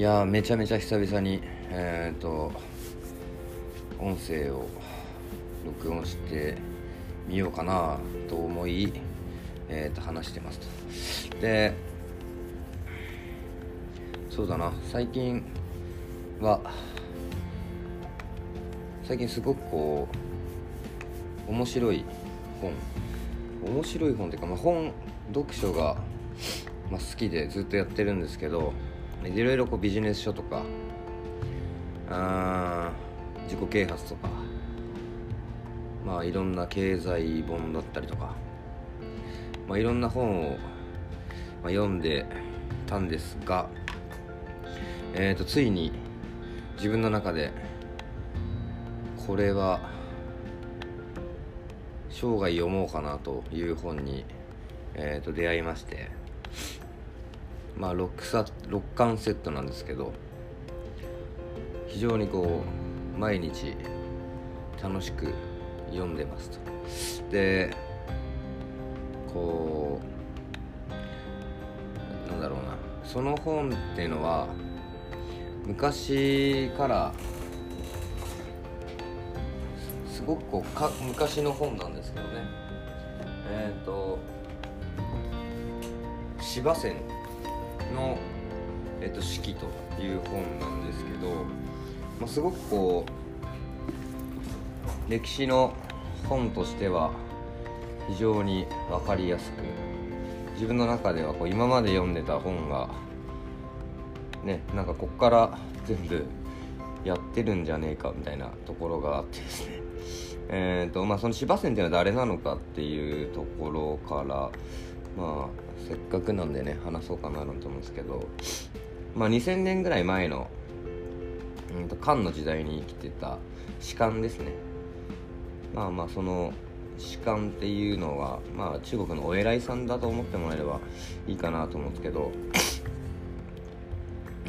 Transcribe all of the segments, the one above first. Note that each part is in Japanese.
いやめちゃめちゃ久々にえっ、と音声を録音してみようかなと思い、えー、と話してますと。でそうだな。最近は最近すごくこう面白い本。面白い本っていうか、まあ、本読書が、まあ、好きでずっとやってるんですけどいろいろこうビジネス書とかあ自己啓発とかまあいろんな経済本だったりとか、まあ、いろんな本を、まあ、読んでたんですが、えー、とついに自分の中でこれは生涯読もうかなという本に、えー、と出会いまして。まあ 6, 冊6巻セットなんですけど非常にこう毎日楽しく読んでますと。でこうなんだろうな。その本っていうのは昔からすごくこうか昔の本なんですけどね。えっ、ー、と芝線の、えっと、四季という本なんですけど、まあ、すごくこう歴史の本としては非常に分かりやすく自分の中ではこう今まで読んでた本がねなんかこっから全部やってるんじゃねえかみたいなところがあってですね。えーとまあ、その芝線っていうのは誰なのかっていうところからまあせっかくなんでね話そうかななんて思うんですけどまあ2000年ぐらい前の、うんと、漢の時代に生きてた士官ですね。まあまあその士官っていうのはまあ中国のお偉いさんだと思ってもらえればいいかなと思うんですけど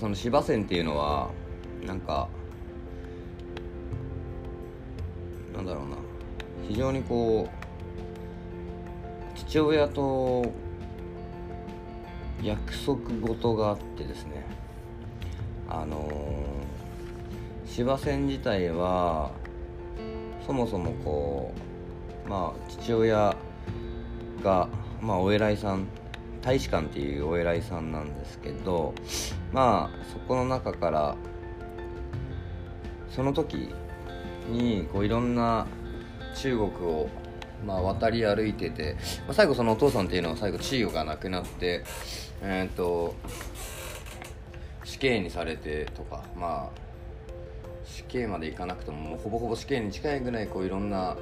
その芝線っていうのはなんかなんだろうな非常にこう父親と約束事があってですね。あのー、芝線自体はそもそもこうまあ父親がまあお偉いさん大使館っていうお偉いさんなんですけどまあそこの中からその時にこういろんな中国をまあ、渡り歩いてて、まあ、最後そのお父さんっていうのは最後地位がなくなってえっ、と死刑にされてとかまあ死刑までいかなくてももうほぼほぼ死刑に近いぐらいこういろんな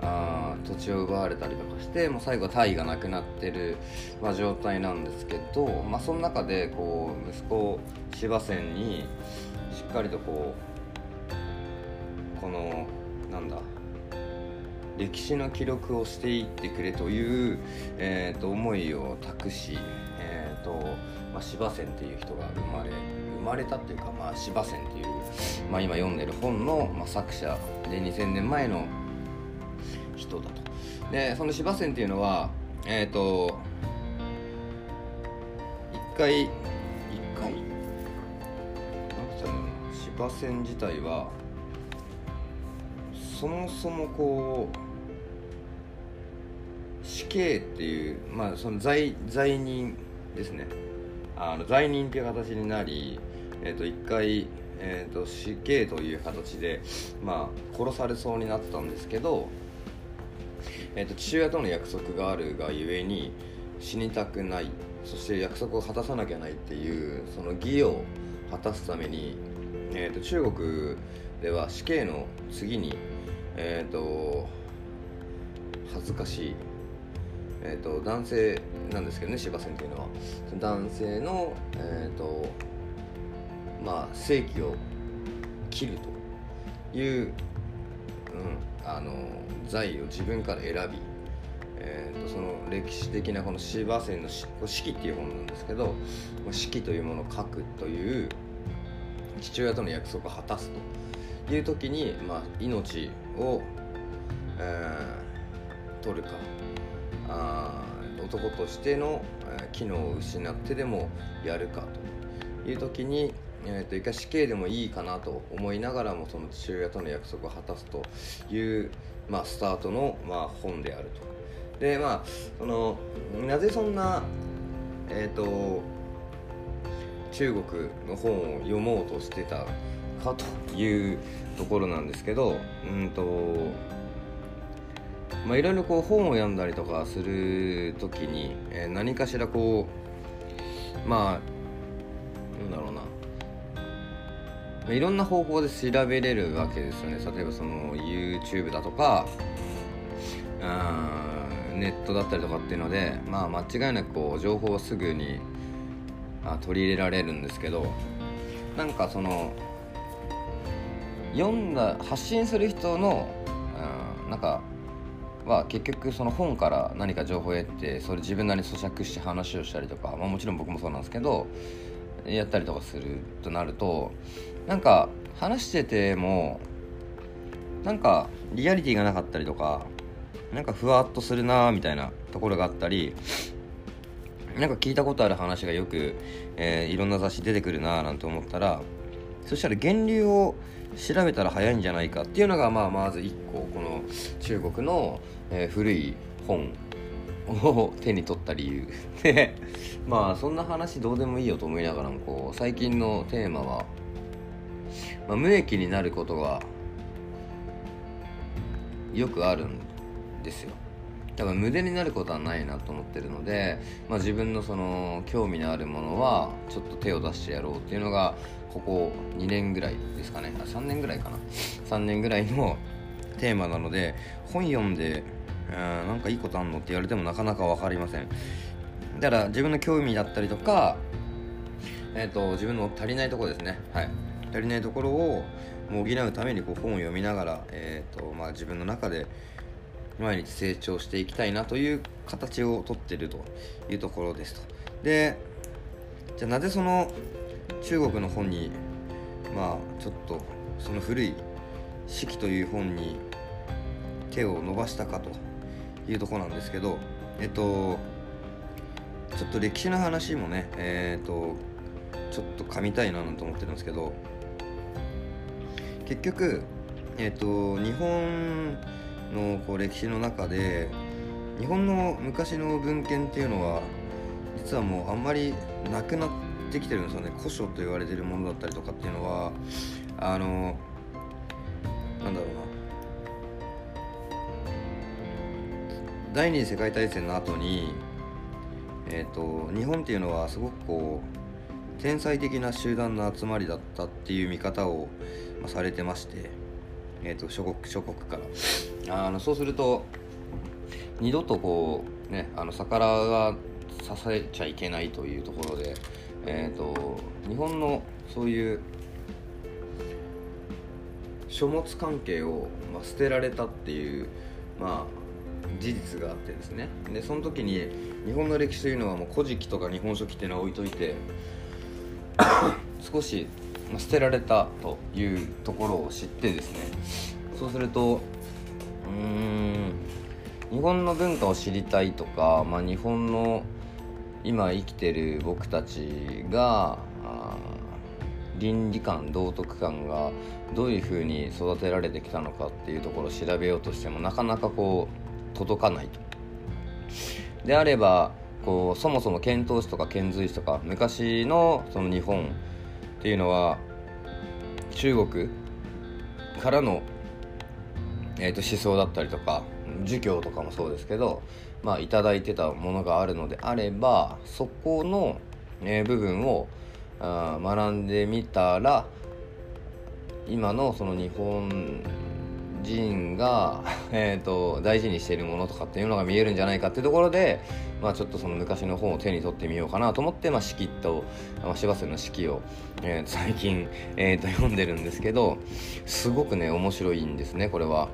あ土地を奪われたりとかしてもう最後大位がなくなってる、まあ、状態なんですけど、まあ、その中でこう息子芝線にしっかりとこうこのなんだ歴史の記録をしていってくれという、えーと、思いを託し、えーとまあ、芝線っていう人が生まれ生まれたっていうか、まあ、芝線っていう、まあ、今読んでる本の、まあ、作者で2000年前の人だと。でその芝線っていうのはえっ、ー、と一回一回？なんて言ったら芝線自体はそもそもこう死刑っていう、まあ、その罪罪人ですね。あの罪人っていう形になり、えー、と一回、えー、と死刑という形で、まあ、殺されそうになったんですけど、えー、と父親との約束があるがゆえに死にたくない。そして約束を果たさなきゃないっていうその義を果たすために、えー、と中国では死刑の次に、えー、と恥ずかしい。えーと、男性なんですけどね芝線っていうのは。男性の、えーとまあ、正規を切るという、うん、あの財を自分から選び、えーと、その歴史的なこの芝線の四季っていう本なんですけど四季というものを書くという父親との約束を果たすという時に、まあ、命を、えー、取るか。男としての機能を失ってでもやるかという時に、えー、と一回死刑でもいいかなと思いながらもその父親との約束を果たすという、まあ、スタートの、まあ、本であると。でまあそのなぜそんなえっ、ー、と中国の本を読もうとしてたかというところなんですけどうんとまあいろいろこう本を読んだりとかする時に、えー、何かしらこうまあなんだろうな。いろんな方法で調べれるわけですよね。例えばその YouTube だとかネットだったりとかっていうのでまあ間違いなくこう情報をすぐにあ取り入れられるんですけどなんかその読んだ発信する人のうんなんかは結局その本から何か情報を得てそれ自分なりに咀嚼して話をしたりとか、まあ、もちろん僕もそうなんですけどやったりとかするとなるとなんか話しててもなんかリアリティがなかったりとかなんかふわっとするなーみたいなところがあったりなんか聞いたことある話がよく、えー、いろんな雑誌出てくるなーなんて思ったらそしたら源流を調べたら早いんじゃないかっていうのが、まあ、まず1個この中国の、えー、古い本を手に取った理由。でまあそんな話どうでもいいよと思いながらもこう最近のテーマは、まあ、無益になることがよくあるんですよ。多分無駄になることはないなと思ってるので、まあ、自分のその興味のあるものはちょっと手を出してやろうっていうのがここ2年ぐらいですかね。あ3年ぐらいかな。3年ぐらいのテーマなので本読んでなんかいいことあんのって言われてもなかなか分かりません。だから自分の興味だったりとか、えーと、自分の足りないところですね。はい。足りないところを補うためにこう本を読みながら、えーとまあ、自分の中で毎日成長していきたいなという形をとっているというところですと。でじゃあなぜその中国の本にまあちょっとその古い「四季」という本に手を伸ばしたかと。いうとこなんですけどえっとちょっと歴史の話もねえっとちょっと噛みたいなと思ってるんですけど結局えっと日本のこう歴史の中で日本の昔の文献っていうのは実はもうあんまりなくなってきてるんですよね。古書と言われてるものだったりとかっていうのはあのなんだろうな。第二次世界大戦の後に、えーと、日本っていうのはすごくこう天才的な集団の集まりだったっていう見方を、まあ、されてまして、えーと、諸国諸国から。あのそうすると二度とこうねあの逆らが支えちゃいけないというところで、えーと日本のそういう書物関係を、まあ、捨てられたっていうまあ事実があってですね。でその時に日本の歴史というのはもう古事記とか日本書紀っていうのは置いといて 少し捨てられたというところを知ってですね。そうするとうん日本の文化を知りたいとか、まあ、日本の今生きてる僕たちが倫理観道徳観がどういうふうに育てられてきたのかっていうところを調べようとしてもなかなかこう届かないと。であればこうそもそも遣唐使とか遣隋使とか昔のその日本っていうのは中国からの、えー、と思想だったりとか儒教とかもそうですけどまあ頂いてたものがあるのであればそこの、えー、部分をあ学んでみたら今のその日本人が、えーと、大事にしているものとかっていうのが見えるんじゃないかっていうところで、まあ、ちょっとその昔の本を手に取ってみようかなと思って、まあ、四季と、まあ、柴瀬の四季を、えー、最近、えーと、読んでるんですけどすごくね面白いんですねこれは。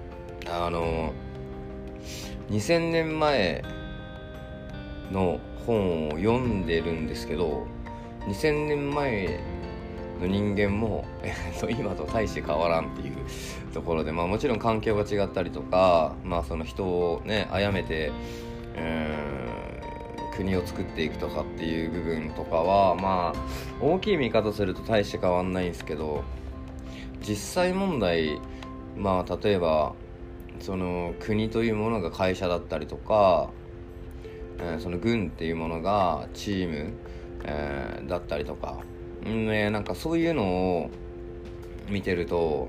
あの2000年前の本を読んでるんですけど2000年前の人間も、えー と、今と大して変わらんっていうところで、まあ、もちろん環境が違ったりとか、まあ、その人をね殺めて、国を作っていくとかっていう部分とかはまあ大きい見方すると大して変わんないんですけど実際問題まあ例えばその国というものが会社だったりとか、えー、その軍っていうものがチーム、えー、だったりとか、ね、なんかそういうのを見てると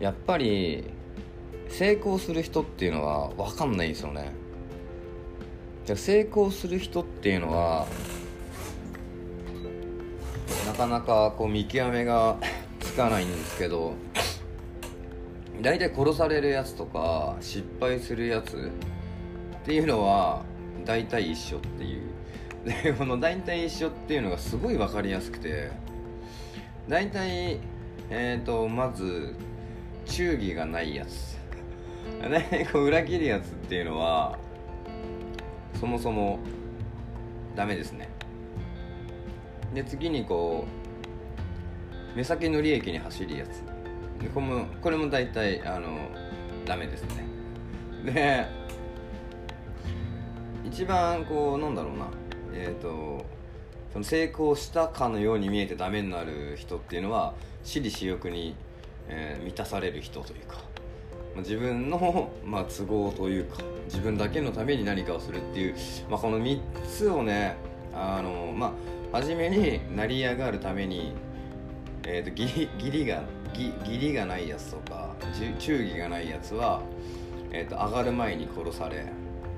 やっぱり成功する人っていうのは分かんないんですよね。成功する人っていうのはなかなかこう見極めが つかないんですけど大体殺されるやつとか失敗するやつっていうのは大体一緒っていうでこの大体一緒っていうのがすごい分かりやすくて大体えっ、ー、とまず忠義がないやつ。ね こう裏切るやつっていうのはそもそもダメですね。で次にこう目先の利益に走るやつ。でこれもこれも大体あのダメですね。で一番こうなんだろうな。え、ー、とその成功したかのように見えてダメになる人っていうのは私利私欲に、えー、満たされる人というかまあ自分の、まあ、都合というか自分だけのために何かをするっていう、まあ、この3つをねあの、まあ、初めに成り上がるために、えーと、義理が義理がないやつとか忠義がないやつは、えーと、上がる前に殺され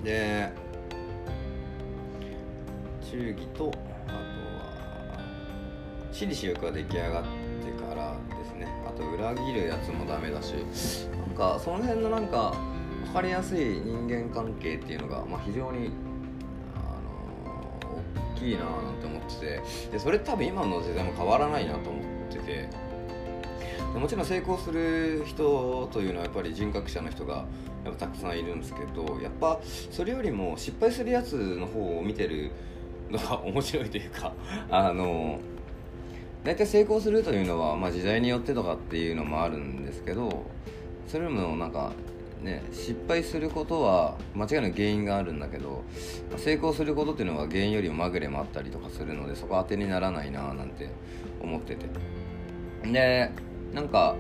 で忠義とあとは私利私欲が出来上がってからですね。あと裏切るやつもダメだしなんかその辺のなんか分かりやすい人間関係っていうのが、まあ、非常にあの大きいななんて思ってて。でそれ多分今の時代も変わらないなと思ってて。もちろん成功する人というのはやっぱり人格者の人がやっぱたくさんいるんですけどやっぱそれよりも失敗するやつの方を見てるが面白いというかあの大体成功するというのは、まあ、時代によってとかっていうのもあるんですけどそれもなんかね失敗することは間違いなく原因があるんだけど成功することっていうのは原因よりもまぐれもあったりとかするのでそこ当てにならないななんて思ってて。でなんか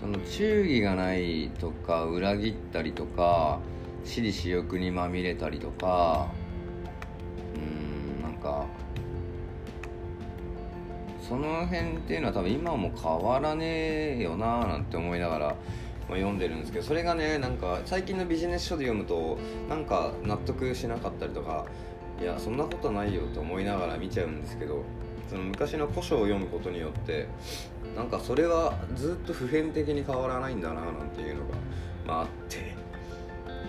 その忠義がないとか裏切ったりとか私利私欲にまみれたりとかうんなんかその辺っていうのは多分今も変わらねえよなーなんて思いながら、ま、読んでるんですけどそれがねなんか最近のビジネス書で読むとなんか納得しなかったりとかいやそんなことないよと思いながら見ちゃうんですけどその昔の古書を読むことによってなんかそれはずっと普遍的に変わらないんだななんていうのが、まあ、あって。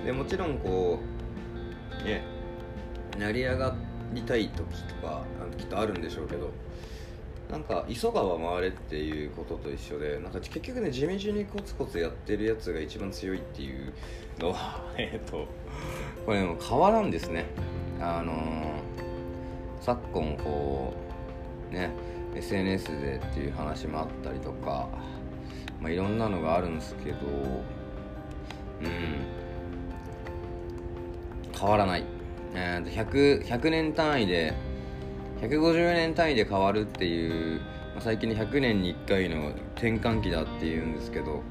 でもちろんこうね成り上がりたい時とかきっとあるんでしょうけどなんか急がば回れっていうことと一緒でなんか結局ね地道にコツコツやってるやつが一番強いっていうのは えっとこれも変わらんですね。あのー、昨今こうね SNS でっていう話もあったりとか、まあ、いろんなのがあるんですけどうん。変わらない、えー、100, 100年単位で150年単位で変わるっていう、まあ、最近100年に1回の転換期だっていうんですけど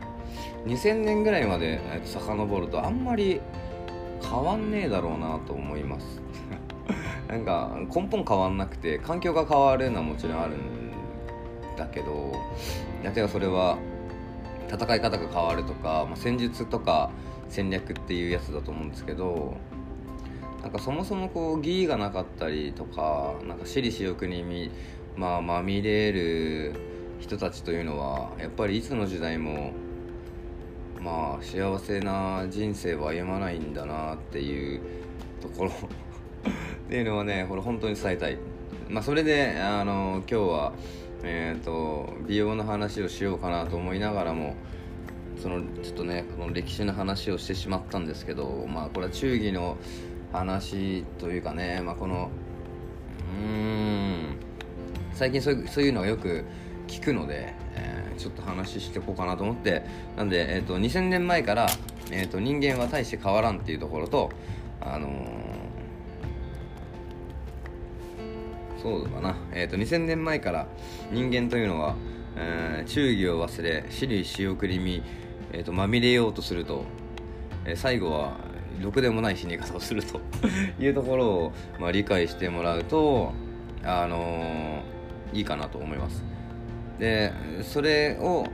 2000年ぐらいまで遡るとあんまり変わんねえだろうなと思います。なんか根本変わんなくて環境が変わるのはもちろんあるんだけど例えばそれは戦い方が変わるとか、まあ、戦術とか戦略っていうやつだと思うんですけどなんかそもそもこう義がなかったりとかなんか私利私欲にみ、まあ、まみれる人たちというのはやっぱりいつの時代もまあ幸せな人生を歩まないんだなっていうところ っていうのはねこれ本当に伝えたい。まあ、それであの今日は、えーと美容の話をしようかなと思いながらもそのちょっとねこの歴史の話をしてしまったんですけどまあこれは忠義の話というかね、まあ、このうん。最近そういうそういうのがよく聞くので、えー、ちょっと話していこうかなと思って。なんで、えーと、2000年前からえーと、人間は大して変わらんっていうところとあのー、そうだな、えーと、2000年前から人間というのは、えー、忠義を忘れ私利私欲にみ、えーと、まみれようとすると、えー、最後はろくでもない死に方をすると いうところを、まあ、理解してもらうとあのー、いいかなと思います。でそれを、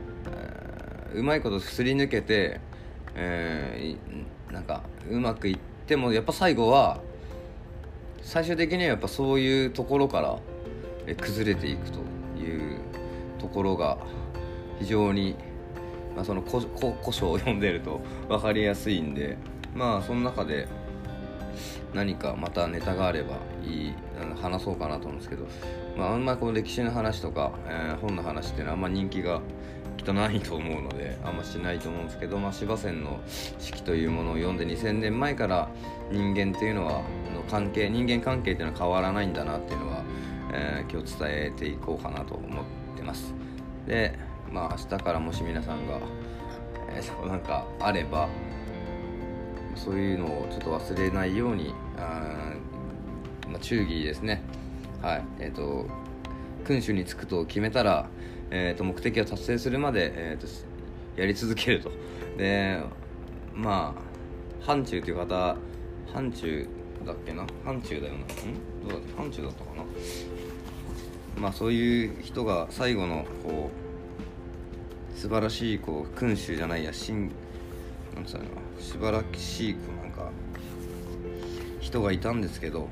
うまいことすり抜けて、えー、なんかうまくいってもやっぱ最後は最終的にはやっぱそういうところから崩れていくというところが非常に、まあ、その古書を読んでると分かりやすいんでまあその中で何かまたネタがあればいい話そうかなと思うんですけど、まあ、あんまりこの歴史の話とか、えー、本の話っていうのはあんま人気がきっとないと思うのであんましないと思うんですけど、まあ、司馬遷の式というものを読んで2000年前から人間っていうのはの関係人間関係っていうのは変わらないんだなっていうのは、えー、今日伝えていこうかなと思ってます。でまあ明日からもし皆さんが、えー、なんかあればそういうのをちょっと忘れないようにあ、まあ、忠義ですね。はい。えっ、ー、と君主に就くと決めたら、えーと、目的を達成するまで、えーと、やり続けると。でまあ範疇という方範疇だっけな？範疇だよな。うん？どうだっけ範疇だったかな？まあそういう人が最後のこう素晴らしいこう君主じゃないや新なんつうの？素晴らしいなんか人がいたんですけど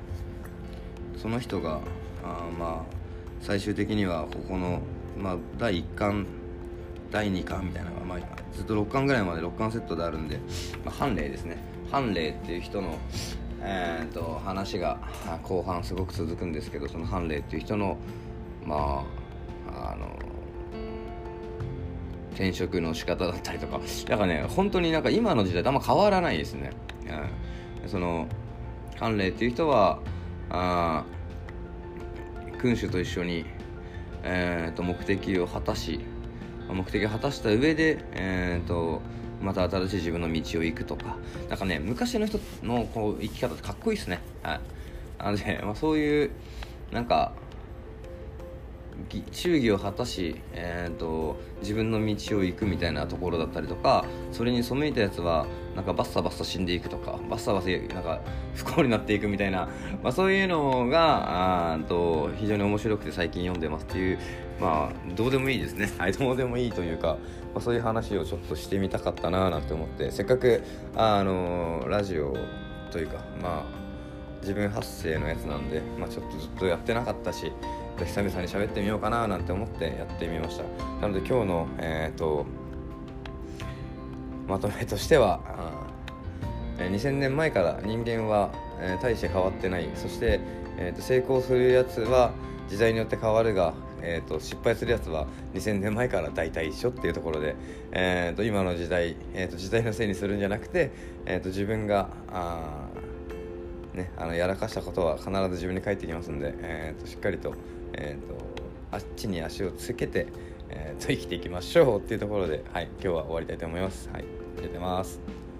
その人があまあ最終的にはここの、まあ、第1巻第2巻みたいなのが、まあ、ずっと6巻ぐらいまで6巻セットであるんで、まあ、判例ですね。判例っていう人の、えーと、話が後半すごく続くんですけどその判例っていう人のまああの転職の仕方だったりとか。だからね本当になんか今の時代とあんま変わらないですね、うん、その判例っていう人はあ君主と一緒に、えーと、目的を果たし目的を果たした上で、えーと、また新しい自分の道を行くとか。なんかね昔の人のこう生き方ってかっこいいですね。はい。なので、まあ、そういうなんか忠義を果たし、えーと、自分の道を行くみたいなところだったりとかそれに背いたやつはなんかバッサバッサ死んでいくとかバッサバサなんか不幸になっていくみたいな、まあ、そういうのがあと非常に面白くて最近読んでますっていうまあどうでもいいですね。はいどうでもいいというか、まあ、そういう話をちょっとしてみたかったななんて思ってせっかくあのラジオというかまあ自分発声のやつなんで、まあ、ちょっとずっとやってなかったし久々に喋ってみようかななんて思ってやってみました。なので今日の、えーと、まとめとしては、えー、2000年前から人間は、えー、大して変わってない。そして、えーと、成功するやつは時代によって変わるが、えーと、失敗するやつは2000年前から大体一緒っていうところで、えー、と今の時代、えー、と時代のせいにするんじゃなくて、えー、と自分があね、あのやらかしたことは必ず自分に返ってきますんで、えーとしっかりとえーと、あっちに足をつけて、えーと、生きていきましょうっていうところで、はい、今日は終わりたいと思います。はい、ありがとうございます。